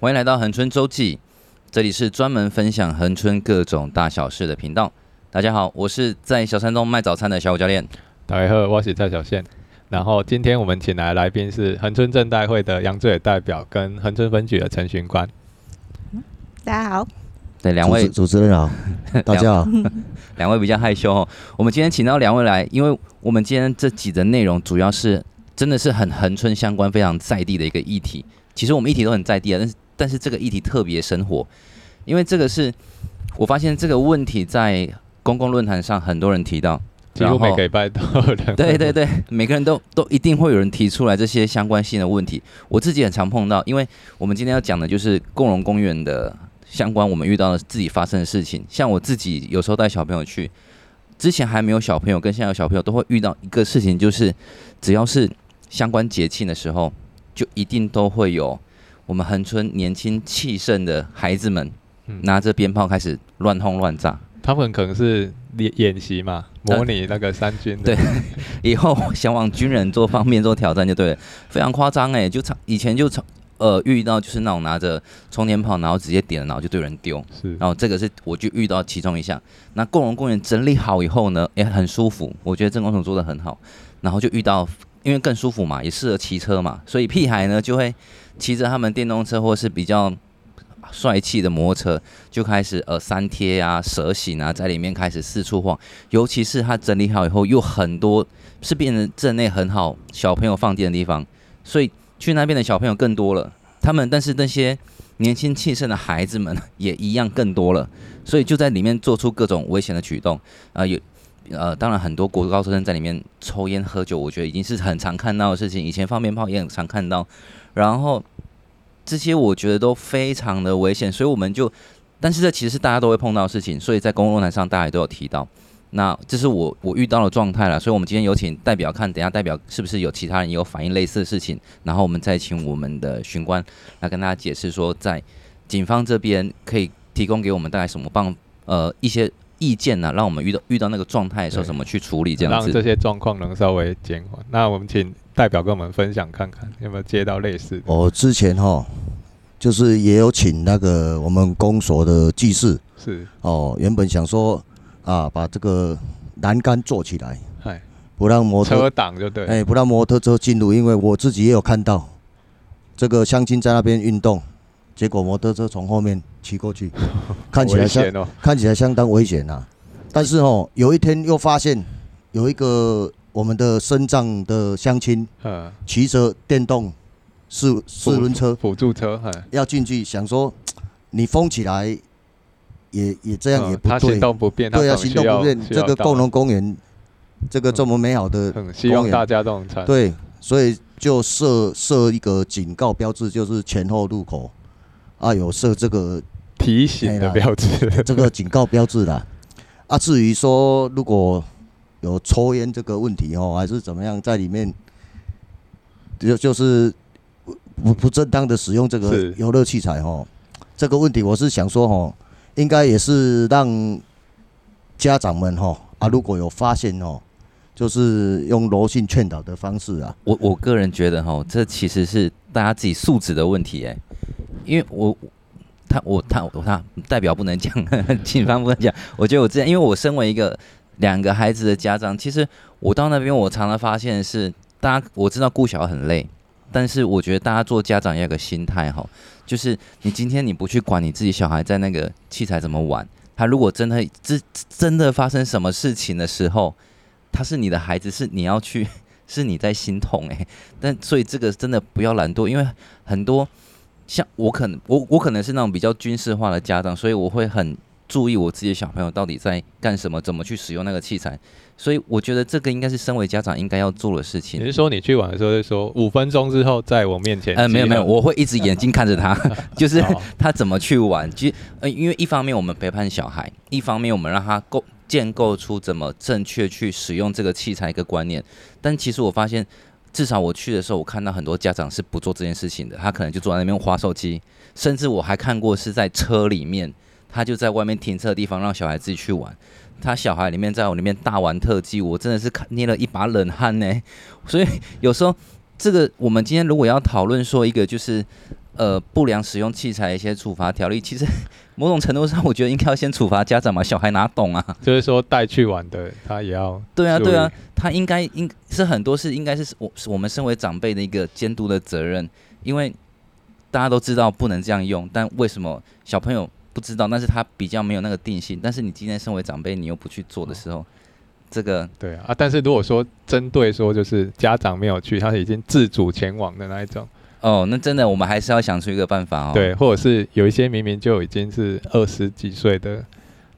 欢迎来到恒春周记，这里是专门分享恒春各种大小事的频道。大家好，我是在小山东卖早餐的小五教练。大家好，我是蔡小宪。然后今天我们请来的来宾是恒春镇代会的杨志伟代表跟恒春分局的陈巡官。大家好，对两位主持人好，大家好。两位比较害羞哦，我们今天请到两位来，因为我们今天这集的内容主要是真的是很恒春相关、非常在地的一个议题。其实我们议题都很在地啊，但是但是这个议题特别生活，因为这个是我发现这个问题在公共论坛上很多人提到，几乎每个礼拜都有人。对对对，每个人都 都一定会有人提出来这些相关性的问题。我自己很常碰到，因为我们今天要讲的就是共荣公园的相关，我们遇到的自己发生的事情。像我自己有时候带小朋友去，之前还没有小朋友，跟现在有小朋友都会遇到一个事情，就是只要是相关节庆的时候，就一定都会有我们恒春年轻气盛的孩子们拿着鞭炮开始乱轰乱炸。他们可能是演演习嘛，模拟那个三军。对，以后想往军人做方面做挑战就对了，非常夸张哎，就常以前就常呃遇到就是那种拿着冲天炮，然后直接点了，然后就对人丢。是，然后这个是我就遇到其中一项。那共荣公园整理好以后呢，也很舒服，我觉得镇公所做的很好。然后就遇到，因为更舒服嘛，也适合骑车嘛，所以屁孩呢就会骑着他们电动车或是比较。帅气的摩托车就开始呃三贴啊蛇形啊，在里面开始四处晃，尤其是它整理好以后，又很多是变成镇内很好小朋友放电的地方，所以去那边的小朋友更多了。他们但是那些年轻气盛的孩子们也一样更多了，所以就在里面做出各种危险的举动啊、有呃当然很多国高中生在里面抽烟喝酒，我觉得已经是很常看到的事情。以前放鞭炮也很常看到，然后。这些我觉得都非常的危险，所以我们就，但是这其实是大家都会碰到的事情，所以在公共论坛上大家也都有提到。那这是我我遇到的状态了，所以我们今天有请代表看，等下代表是不是有其他人也有反映类似的事情，然后我们再请我们的巡官来跟大家解释说，在警方这边可以提供给我们大概什么帮呃一些意见呢、啊，让我们遇到遇到那个状态的时候怎么去处理这样子，让这些状况能稍微减缓。那我们请。代表跟我们分享看看有没有接到类似的。我之前哈，就是也有请那个我们公所的技师，是。哦，原本想说啊，把这个栏杆做起来，哎，不让摩托车挡就对，哎，不让摩托车进入，因为我自己也有看到这个乡亲在那边运动，结果摩托车从后面骑过去，看起来相、哦、看起来相当危险呐。但是哦，有一天又发现有一个。我们的身障的乡亲，骑着电动四四轮车辅助车，要进去，想说 你封起来也也这样也不对，行动不便，对啊，行动不便。这个共荣公园，这个这么美好的公园，希望大家都能对，所以就设设一个警告标志，就是前后路口啊有设这个提醒的标志，这个警告标志的。啊，至于说如果。有抽烟这个问题哦，还是怎么样，在里面就就是不不正当的使用这个游乐器材哦，这个问题我是想说哦，应该也是让家长们哈啊，如果有发现哦，就是用柔性劝导的方式啊。我我个人觉得哈，这其实是大家自己素质的问题哎，因为我他我他我他代表不能讲，警方不能讲，我觉得我之前因为我身为一个。两个孩子的家长，其实我到那边，我常常发现是，大家我知道顾小很累，但是我觉得大家做家长要有个心态哈，就是你今天你不去管你自己小孩在那个器材怎么玩，他如果真的真真的发生什么事情的时候，他是你的孩子，是你要去，是你在心痛诶。但所以这个真的不要懒惰，因为很多像我可能我我可能是那种比较军事化的家长，所以我会很。注意我自己的小朋友到底在干什么，怎么去使用那个器材，所以我觉得这个应该是身为家长应该要做的事情。你是说你去玩的时候就说五分钟之后在我面前？呃，没有没有，我会一直眼睛看着他，就是他怎么去玩。其实呃，因为一方面我们陪伴小孩，一方面我们让他构建构出怎么正确去使用这个器材一个观念。但其实我发现，至少我去的时候，我看到很多家长是不做这件事情的，他可能就坐在那边滑手机，甚至我还看过是在车里面。他就在外面停车的地方让小孩自己去玩，他小孩里面在我里面大玩特技，我真的是捏了一把冷汗呢。所以有时候这个我们今天如果要讨论说一个就是呃不良使用器材一些处罚条例，其实 某种程度上，我觉得应该要先处罚家长嘛，小孩哪懂啊？就是说带去玩的他也要对啊对啊，他应该应是很多是应该是我我们身为长辈的一个监督的责任，因为大家都知道不能这样用，但为什么小朋友不知道？但是他比较没有那个定性，但是你今天身为长辈，你又不去做的时候。哦这个对啊，但是如果说针对说就是家长没有去，他已经自主前往的那一种，哦，那真的我们还是要想出一个办法哦。对，或者是有一些明明就已经是二十几岁的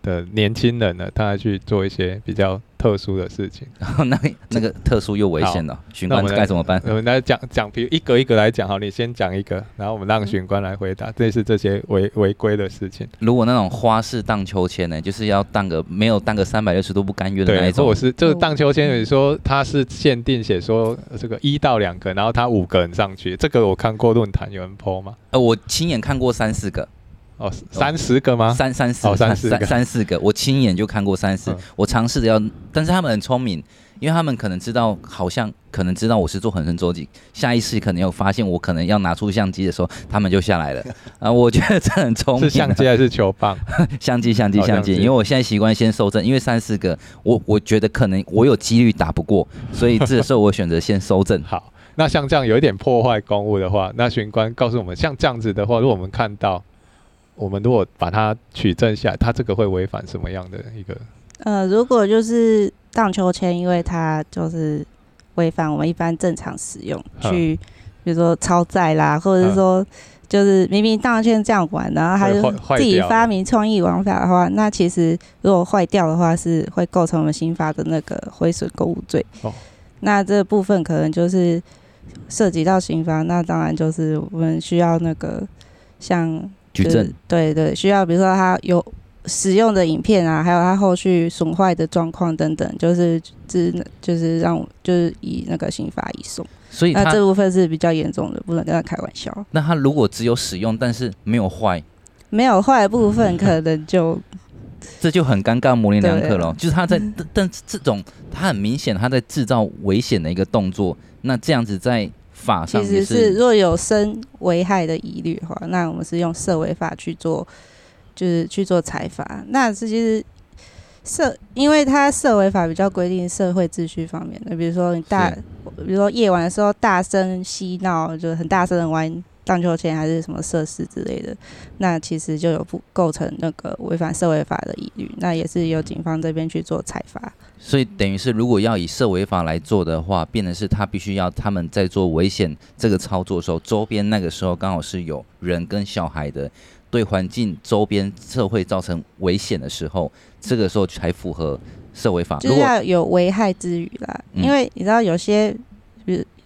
的年轻人呢，他还去做一些比较。特殊的事情，然 后那那个特殊又危险了，巡官该怎么办？我们来讲讲，比如一格一格来讲，好，你先讲一个，然后我们让巡官来回答，这是这些违违规的事情。如果那种花式荡秋千呢，就是要荡个没有荡个三百六十度不甘愿的那一种。我是这个荡秋千，你说它是限定写说这个一到两个，然后他五个人上去，这个我看过论坛有人 po 吗？呃，我亲眼看过三四个。哦，三十个吗？三三四，哦、三四三三四个，我亲眼就看过三四。嗯、我尝试着要，但是他们很聪明，因为他们可能知道，好像可能知道我是做恒生周记，下意识可能有发现我可能要拿出相机的时候，他们就下来了。啊，我觉得这很聪明。是相机还是球棒？相机，相机，相机。因为我现在习惯先收正，因为三四个，我我觉得可能我有几率打不过，所以这个时候我选择先收正。好，那像这样有一点破坏公务的话，那巡官告诉我们，像这样子的话，如果我们看到。我们如果把它取证下来，它这个会违反什么样的一个？呃，如果就是荡秋千，因为它就是违反我们一般正常使用，去比如说超载啦，或者是说就是明明荡秋千这样玩，然后他就自己发明创意玩法的话，那其实如果坏掉的话，是会构成我们刑法的那个毁损公物罪。哦，那这部分可能就是涉及到刑法，那当然就是我们需要那个像。举证对对，需要比如说他有使用的影片啊，还有他后续损坏的状况等等，就是只就是让就是以那个刑法移送。所以那这部分是比较严重的，不能跟他开玩笑。那他如果只有使用，但是没有坏，没有坏的部分，可能就这就很尴尬，模棱两可了。就是他在，但是这种他很明显他在制造危险的一个动作，那这样子在。法上其实是若有生危害的疑虑的话，那我们是用社维法去做，就是去做裁罚。那这其实社，因为它社维法比较规定社会秩序方面的，比如说你大，比如说夜晚的时候大声嬉闹，就很大声的玩。荡秋千还是什么设施之类的，那其实就有不构成那个违反社会法的疑虑，那也是由警方这边去做裁罚。所以等于是，如果要以涉违法来做的话，变成是他必须要他们在做危险这个操作的时候，周边那个时候刚好是有人跟小孩的，对环境周边社会造成危险的时候，这个时候才符合社违法。就是要有危害之余啦，因为你知道有些。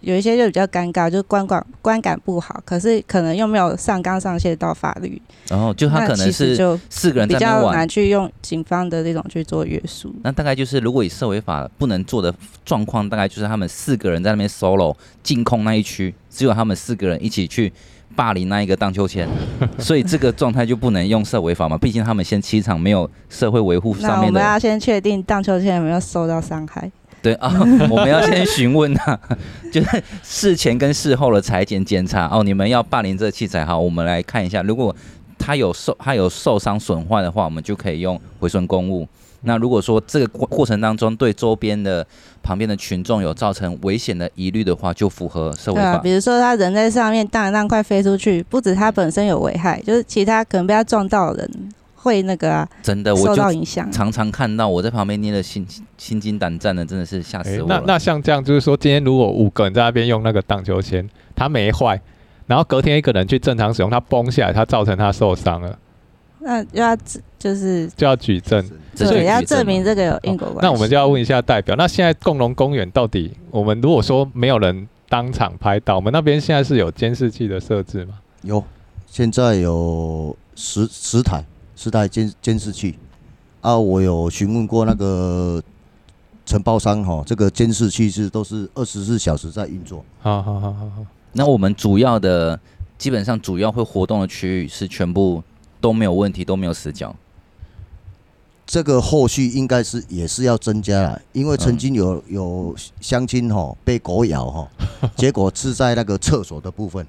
有一些就比较尴尬，就是观感观感不好，可是可能又没有上纲上线到法律，然后就他可能是就四个人比较难去用警方的这种去做约束。那大概就是如果以社会法不能做的状况，大概就是他们四个人在那边 solo 净空那一区，只有他们四个人一起去霸凌那一个荡秋千，所以这个状态就不能用社维法嘛？毕竟他们先七场没有社会维护上面的。那我们要先确定荡秋千有没有受到伤害。对啊，我们要先询问啊，就是事前跟事后的裁剪检查哦。你们要霸凌这器材，好，我们来看一下，如果他有受他有受伤损坏的话，我们就可以用回损公物。那如果说这个过程当中对周边的旁边的群众有造成危险的疑虑的话，就符合社会法。比如说他人在上面荡一荡快飞出去，不止他本身有危害，就是其他可能被他撞到的人。会那个啊，真的，我就常常看到我在旁边捏的心心惊胆战的，真的是吓死我了。欸、那那像这样，就是说今天如果五个人在那边用那个荡秋千，它没坏，然后隔天一个人去正常使用，它崩下来，它造成他受伤了，那要就是就要举证，对，要证明这个有因果关系。那我们就要问一下代表，那现在共荣公园到底，我们如果说没有人当场拍到，我们那边现在是有监视器的设置吗？有，现在有十十台。是台监监视器啊，我有询问过那个承包商哈，这个监视器是都是二十四小时在运作。好好好好好。那我们主要的基本上主要会活动的区域是全部都没有问题，都没有死角。这个后续应该是也是要增加了，因为曾经有有乡亲哈被狗咬哈，结果是在那个厕所的部分。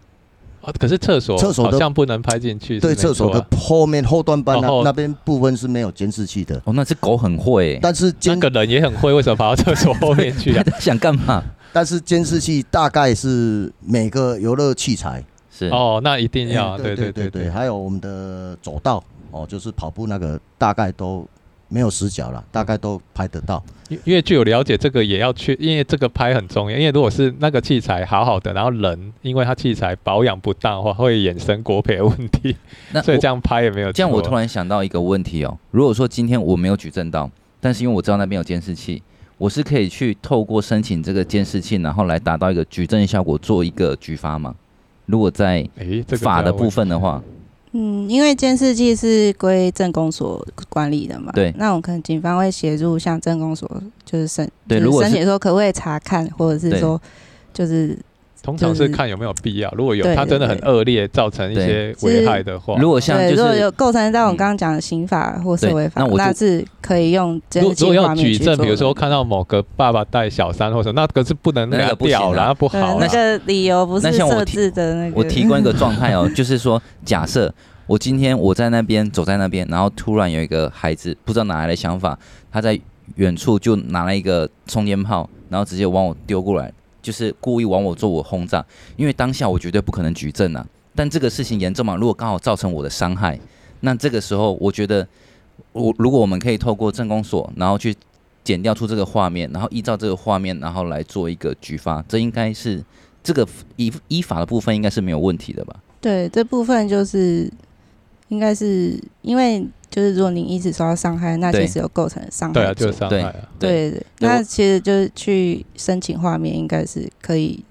啊，可是厕所厕所好像不能拍进去。对，厕所的后面后段班那那边部分是没有监视器的。哦，那只狗很会，但是那个人也很会，为什么跑到厕所后面去啊？想干嘛？但是监视器大概是每个游乐器材是哦，那一定要对对对对，还有我们的走道哦，就是跑步那个大概都。没有死角了，大概都拍得到。因因为据我了解，这个也要去，因为这个拍很重要。因为如果是那个器材好好的，然后人因为他器材保养不当的话，会衍生国赔的问题。那所以这样拍也没有。这样我突然想到一个问题哦，如果说今天我没有举证到，但是因为我知道那边有监视器，我是可以去透过申请这个监视器，然后来达到一个举证效果，做一个举发吗？如果在法的部分的话。嗯，因为监视器是归镇公所管理的嘛，对，那我可能警方会协助向镇公所就是申，对，如果申请说可不可以查看，或者是说就是。通常是看有没有必要，如果有它真的很恶劣，造成一些危害的话，如果像就是如果有构成在我们刚刚讲的刑法或社会法，那是可以用。如果要举证，比如说看到某个爸爸带小三或者那个是不能那个掉了，不好。那个理由不是设置的那个。我提供一个状态哦，就是说，假设我今天我在那边走在那边，然后突然有一个孩子不知道哪来的想法，他在远处就拿了一个冲天炮，然后直接往我丢过来。就是故意往我做我轰炸，因为当下我绝对不可能举证啊。但这个事情严重嘛？如果刚好造成我的伤害，那这个时候我觉得，我如果我们可以透过镇公所，然后去剪掉出这个画面，然后依照这个画面，然后来做一个举发，这应该是这个依依法的部分应该是没有问题的吧？对，这部分就是应该是因为。就是如果您一直受到伤害，那其实有构成伤害。对啊，就是伤害啊。对对，对，那其实就是去申请画面，应该是可以。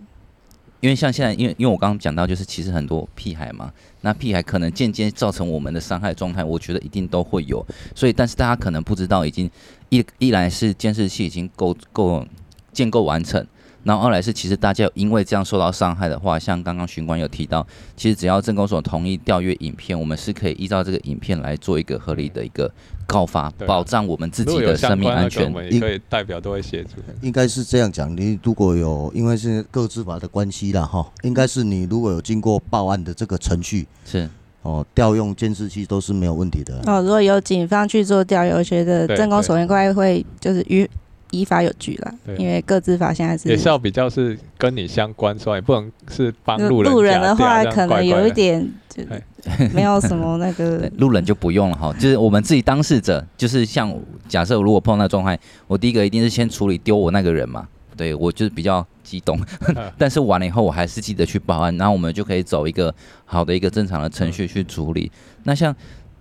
因为像现在，因为因为我刚刚讲到，就是其实很多屁孩嘛，那屁孩可能间接造成我们的伤害状态，我觉得一定都会有。所以，但是大家可能不知道，已经一一来是监视器已经构构建构完成。然后二来是，其实大家因为这样受到伤害的话，像刚刚巡官有提到，其实只要政公所同意调阅影片，我们是可以依照这个影片来做一个合理的一个告发，保障我们自己的生命安全。可以代表都会协助。应该是这样讲，你如果有因为是各自法的关系啦，哈，应该是你如果有经过报案的这个程序，是哦，调用监视器都是没有问题的。哦，如果有警方去做调阅，我觉得镇公所应该会就是与。依法有据啦，因为各自法现在是也是要比较是跟你相关，所以不能是帮路人。路人的话，可能有一点就 没有什么那个。路人就不用了哈，就是我们自己当事者，就是像假设如果碰到那状态，我第一个一定是先处理丢我那个人嘛。对我就是比较激动，但是完了以后我还是记得去报案，然后我们就可以走一个好的一个正常的程序去处理。那像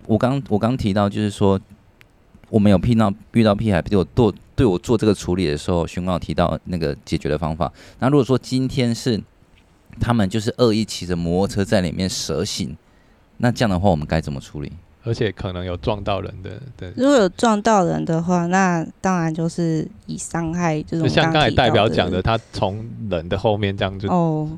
我刚我刚提到，就是说。我们有碰到遇到屁孩，比如我做对我做这个处理的时候，询问我提到那个解决的方法。那如果说今天是他们就是恶意骑着摩托车在里面蛇行，那这样的话我们该怎么处理？而且可能有撞到人的，对。如果有撞到人的话，那当然就是以伤害这种。就像刚才代表讲的，他从人的后面这样就哦，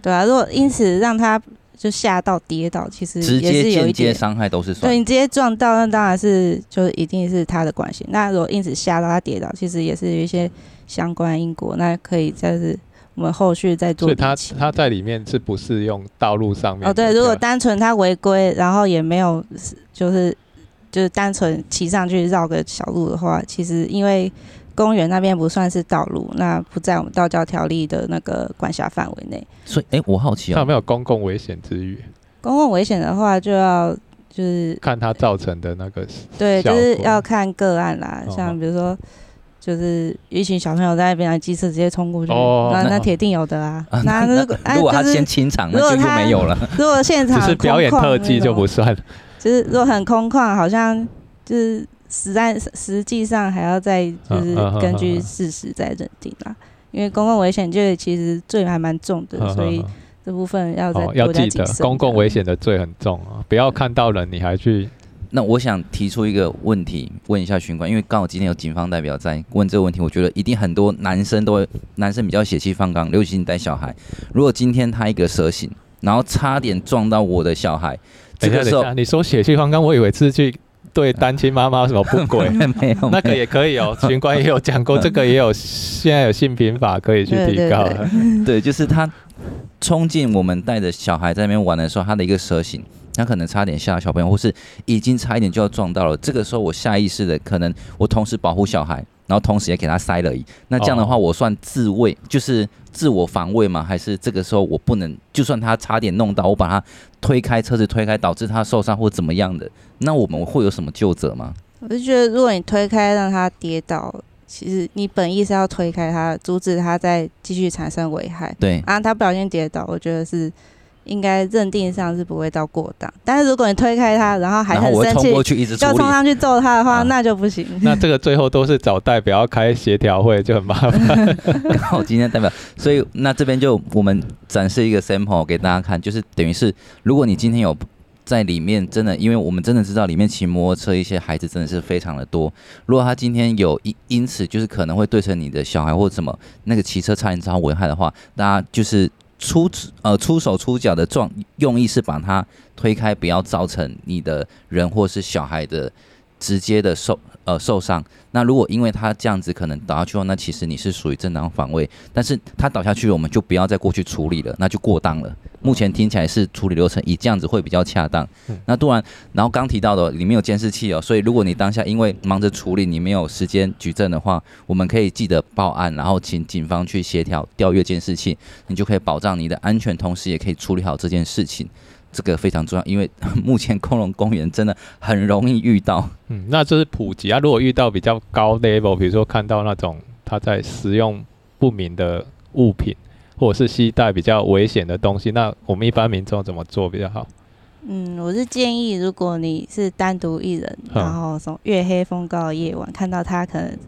对啊。如果因此让他。就吓到跌倒，其实也是有一点伤害，都是算。对，你直接撞到，那当然是就是一定是他的关系。那如果因此吓到他跌倒，其实也是有一些相关因果，那可以就是我们后续再做。所以他他在里面是不适用道路上面？哦，对，如果单纯他违规，然后也没有就是就是单纯骑上去绕个小路的话，其实因为。公园那边不算是道路，那不在我们道教条例的那个管辖范围内。所以，哎、欸，我好奇啊，他有没有公共危险之虞？公共危险的话，就要就是看他造成的那个。对，就是要看个案啦。像比如说，就是一群小朋友在那边，机车直接冲过去，哦、那那铁定有的啊。那，如果如果他先清场，那就是没有了。如果现场 只是表演特技就不算了。就是如果很空旷，好像就是。实在实际上还要再就是根据事实再认定啦，因为公共危险罪其实罪还蛮重的，所以这部分要再、哦、要记得公共危险的罪很重啊，不要看到人你还去。那我想提出一个问题，问一下巡官，因为刚好今天有警方代表在问这个问题，我觉得一定很多男生都会，男生比较血气方刚，尤其你带小孩，如果今天他一个蛇行，然后差点撞到我的小孩，这个时候你说血气方刚，我以为是去。对单亲妈妈什么不 轨？没有，那个也可以哦。巡官也有讲过，这个也有，现在有性平法可以去提高。对，对，对，对，就是他冲进我们带着小孩在那边玩的时候，他的一个蛇形，他可能差点吓到小朋友，或是已经差一点就要撞到了。这个时候我下意识的可能我同时保护小孩。然后同时也给他塞了一，那这样的话我算自卫，就是自我防卫吗？还是这个时候我不能，就算他差点弄到，我把他推开，车子推开，导致他受伤或怎么样的，那我们会有什么救责吗？我就觉得，如果你推开让他跌倒，其实你本意是要推开他，阻止他再继续产生危害。对，啊，他不小心跌倒，我觉得是。应该认定上是不会到过档，但是如果你推开他，然后还很生气，就冲上去揍他的话，啊、那就不行。那这个最后都是找代表要开协调会，就很麻烦。刚好今天代表，所以那这边就我们展示一个 sample 给大家看，就是等于是，如果你今天有在里面，真的，因为我们真的知道里面骑摩托车一些孩子真的是非常的多。如果他今天有因因此就是可能会对成你的小孩或者什么那个骑车差点遭危害的话，大家就是。出呃出手出脚的状用意是把它推开，不要造成你的人或是小孩的直接的受呃受伤。那如果因为他这样子可能倒下去后，那其实你是属于正当防卫。但是他倒下去，我们就不要再过去处理了，那就过当了。目前听起来是处理流程以这样子会比较恰当。那当然，然后刚提到的里面有监视器哦，所以如果你当下因为忙着处理，你没有时间举证的话，我们可以记得报案，然后请警方去协调调阅监视器，你就可以保障你的安全，同时也可以处理好这件事情。这个非常重要，因为 目前恐龙公园真的很容易遇到。嗯，那这是普及啊。如果遇到比较高 level，比如说看到那种他在使用不明的物品。或者是携带比较危险的东西，那我们一般民众怎么做比较好？嗯，我是建议，如果你是单独一人，然后从月黑风高的夜晚看到他可能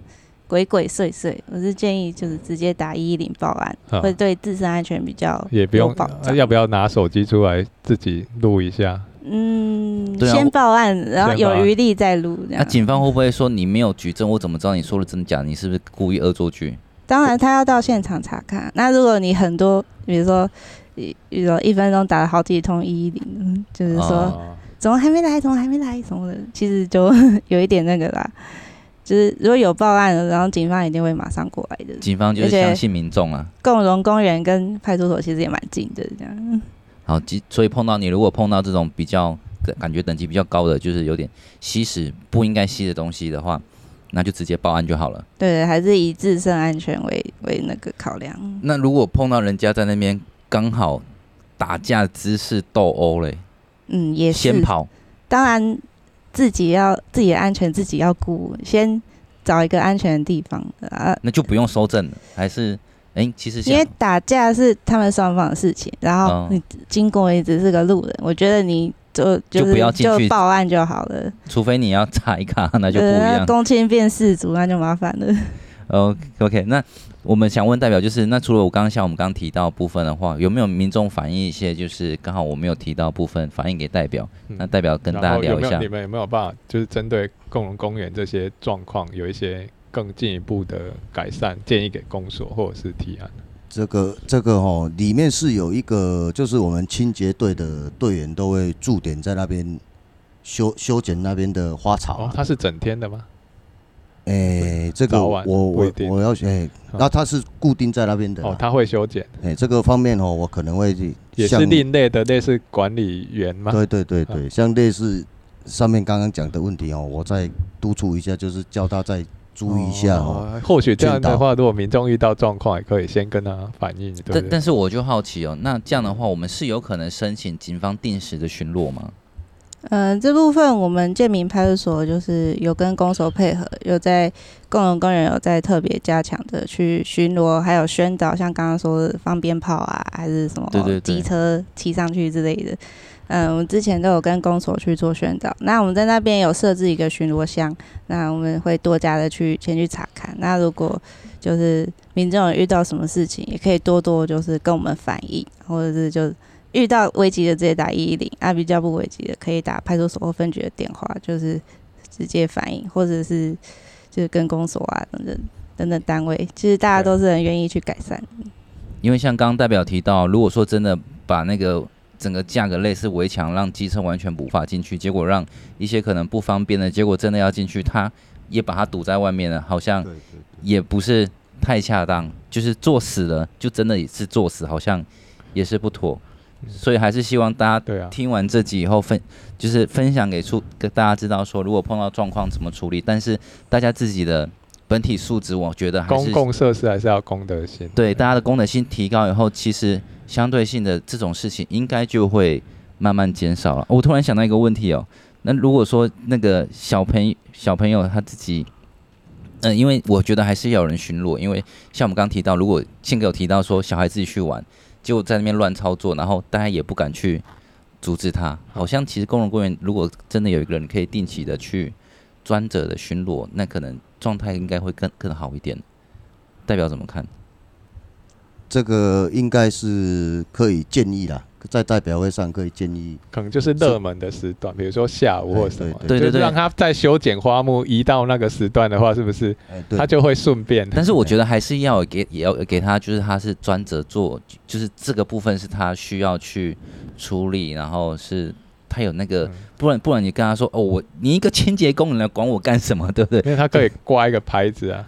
鬼鬼祟祟，我是建议就是直接打一一零报案，会对自身安全比较也不用保。要不要拿手机出来自己录一下？嗯，先报案，然后有余力再录。那警方会不会说你没有举证，我怎么知道你说的真假？你是不是故意恶作剧？当然，他要到现场查看。那如果你很多，比如说，比如说一分钟打了好几通一一零，就是说、哦、怎么还没来，怎么还没来什么的，其实就 有一点那个啦。就是如果有报案了，然后警方一定会马上过来的。警方就是相信民众啊。共荣公园跟派出所其实也蛮近的，这样。好，所以碰到你，如果碰到这种比较感觉等级比较高的，就是有点吸食不应该吸的东西的话。那就直接报案就好了。对，还是以自身安全为为那个考量。那如果碰到人家在那边刚好打架姿势斗殴嘞，嗯，也是先跑。当然，自己要自己的安全自己要顾，先找一个安全的地方啊。那就不用收证了，还是哎、欸，其实因为打架是他们双方的事情，然后你经过也只是个路人，我觉得你。就就不要进去，就报案就好了。除非你要查一卡，那就不一样。公亲变事主，那就麻烦了。OK，那我们想问代表，就是那除了我刚刚像我们刚刚提到部分的话，有没有民众反映一些，就是刚好我没有提到部分反映给代表？嗯、那代表跟大家聊一下，有有你们有没有办法，就是针对共荣公园这些状况，有一些更进一步的改善建议给公所或者是提案？这个这个哦，里面是有一个，就是我们清洁队的队员都会驻点在那边修修剪那边的花草。哦，它是整天的吗？哎，这个我我我要哎，那它是固定在那边的。哦，他会修剪。哎，这个方面哦，我可能会也是另类的类似管理员嘛？对对对对，像类似上面刚刚讲的问题哦，我再督促一下，就是叫他再。注意一下哦，哦，或许这样的话，如果民众遇到状况，也可以先跟他反映。但但是我就好奇哦，那这样的话，我们是有可能申请警方定时的巡逻吗？嗯、呃，这部分我们建民派出所就是有跟公所配合，有在共荣公园有在特别加强的去巡逻，还有宣导，像刚刚说的放鞭炮啊，还是什么机车骑上去之类的。嗯，我们之前都有跟公所去做宣导。那我们在那边有设置一个巡逻箱，那我们会多加的去前去查看。那如果就是民众有遇到什么事情，也可以多多就是跟我们反映，或者是就遇到危急的直接打一一零，啊比较不危急的可以打派出所或分局的电话，就是直接反映，或者是就是跟公所啊等等等等单位，其实大家都是很愿意去改善。因为像刚刚代表提到，如果说真的把那个。整个价格类似围墙，让机车完全无法进去，结果让一些可能不方便的，结果真的要进去，他也把它堵在外面了，好像也不是太恰当，就是作死了，就真的也是作死，好像也是不妥。所以还是希望大家听完这集以后分，就是分享给出给大家知道说，如果碰到状况怎么处理。但是大家自己的本体素质，我觉得还是公共设施还是要公德心。对，大家的公德心提高以后，其实相对性的这种事情应该就会慢慢减少了。我突然想到一个问题哦，那如果说那个小朋友小朋友他自己，嗯、呃，因为我觉得还是要有人巡逻，因为像我们刚刚提到，如果宪哥有提到说小孩自己去玩。就在那边乱操作，然后大家也不敢去阻止他。好像其实工人公园如果真的有一个人可以定期的去专责的巡逻，那可能状态应该会更更好一点。代表怎么看？这个应该是可以建议的。在代表会上可以建议，可能就是热门的时段，比如说下午或什么，对对对，让他在修剪花木移到那个时段的话，是不是？他就会顺便。但是我觉得还是要给，也要给他，就是他是专责做，就是这个部分是他需要去处理，然后是。他有那个，不然不然你跟他说哦，我你一个清洁工人来管我干什么，对不对？因为他可以挂一个牌子啊，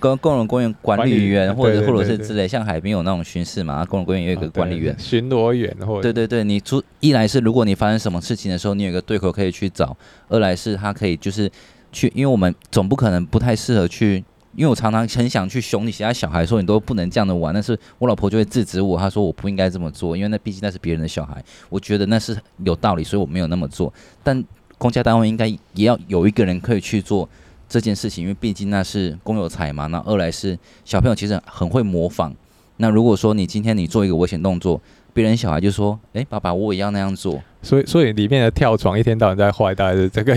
工工人公园管理员或者或者是之类，像海边有那种巡视嘛，工人公园有一个管理员、巡逻员或者。对对对，你出一来是如果你发生什么事情的时候，你有一个对口可以去找；二来是他可以就是去，因为我们总不可能不太适合去。因为我常常很想去凶你其他小孩，说你都不能这样的玩，但是我老婆就会制止我，她说我不应该这么做，因为那毕竟那是别人的小孩，我觉得那是有道理，所以我没有那么做。但公家单位应该也要有一个人可以去做这件事情，因为毕竟那是公有财嘛。那二来是小朋友其实很会模仿，那如果说你今天你做一个危险动作，别人小孩就说：“哎，爸爸，我也要那样做。”所以，所以里面的跳床一天到晚在坏，大概是这个。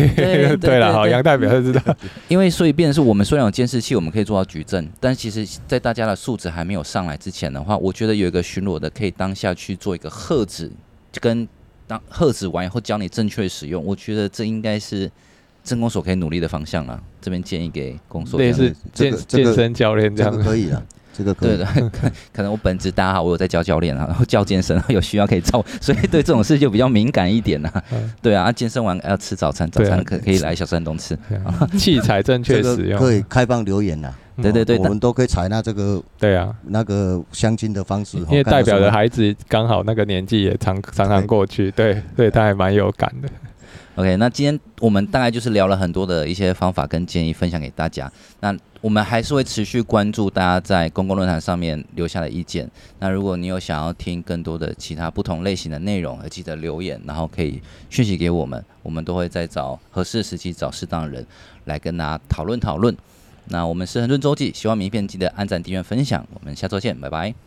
对 了，好，杨代表就知道。因为所以变成是我们虽然有监视器，我们可以做到举证，但其实，在大家的素质还没有上来之前的话，我觉得有一个巡逻的可以当下去做一个喝止，跟当喝止完以后教你正确使用，我觉得这应该是政工所可以努力的方向啊。这边建议给公所，类似健健身教练这样可以啊。这个对的，可能我本职大家好，我有在教教练啊，然后教健身，有需要可以找，所以对这种事就比较敏感一点呐、啊。对啊，健身完要吃早餐，早餐可可以来小山东吃。器材正确使用，可以开放留言呐。对对对，我们都可以采纳这个对啊那个相亲的方式，因为代表的孩子刚好那个年纪也常常常过去，对，所以他还蛮有感的。OK，那今天我们大概就是聊了很多的一些方法跟建议，分享给大家。那我们还是会持续关注大家在公共论坛上面留下的意见。那如果你有想要听更多的其他不同类型的内容，记得留言，然后可以讯息给我们，我们都会再找合适的时机找适当的人来跟大家讨论讨论。那我们是恒春周记，希望名片记得按赞、订阅、分享。我们下周见，拜拜。